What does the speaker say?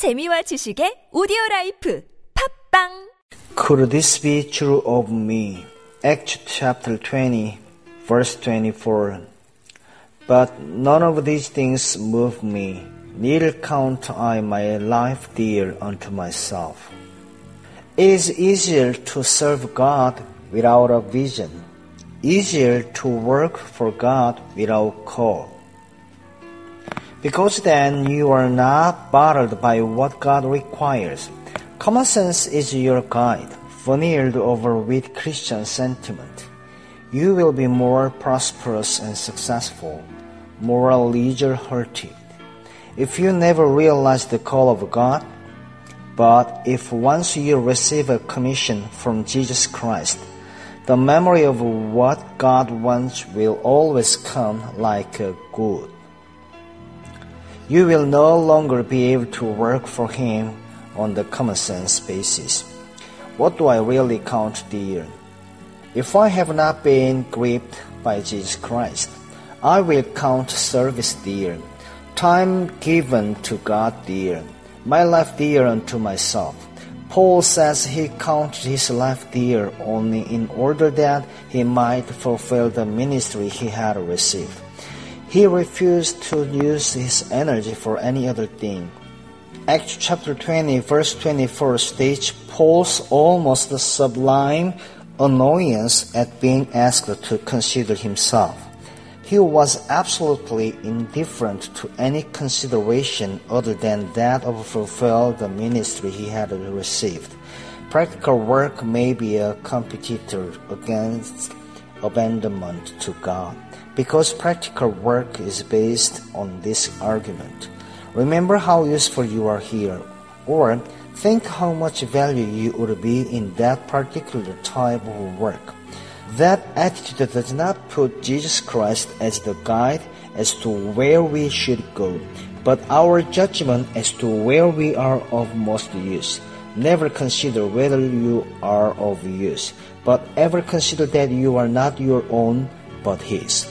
재미와 지식의 오디오 라이프 팝빵 Could this be true of me? Acts chapter 20, verse 24. But none of these things move me, neither count I my life dear unto myself. It is easier to serve God without a vision, easier to work for God without call. Because then you are not bothered by what God requires. Common sense is your guide, veneered over with Christian sentiment. You will be more prosperous and successful, more leisure hearted. If you never realize the call of God, but if once you receive a commission from Jesus Christ, the memory of what God wants will always come like a good. You will no longer be able to work for Him on the common sense basis. What do I really count dear? If I have not been gripped by Jesus Christ, I will count service dear, time given to God dear, my life dear unto myself. Paul says he counted his life dear only in order that he might fulfill the ministry he had received. He refused to use his energy for any other thing. Acts chapter 20 verse 24 states Paul's almost sublime annoyance at being asked to consider himself. He was absolutely indifferent to any consideration other than that of fulfill the ministry he had received. Practical work may be a competitor against abandonment to God because practical work is based on this argument. Remember how useful you are here, or think how much value you would be in that particular type of work. That attitude does not put Jesus Christ as the guide as to where we should go, but our judgment as to where we are of most use. Never consider whether you are of use, but ever consider that you are not your own, but His.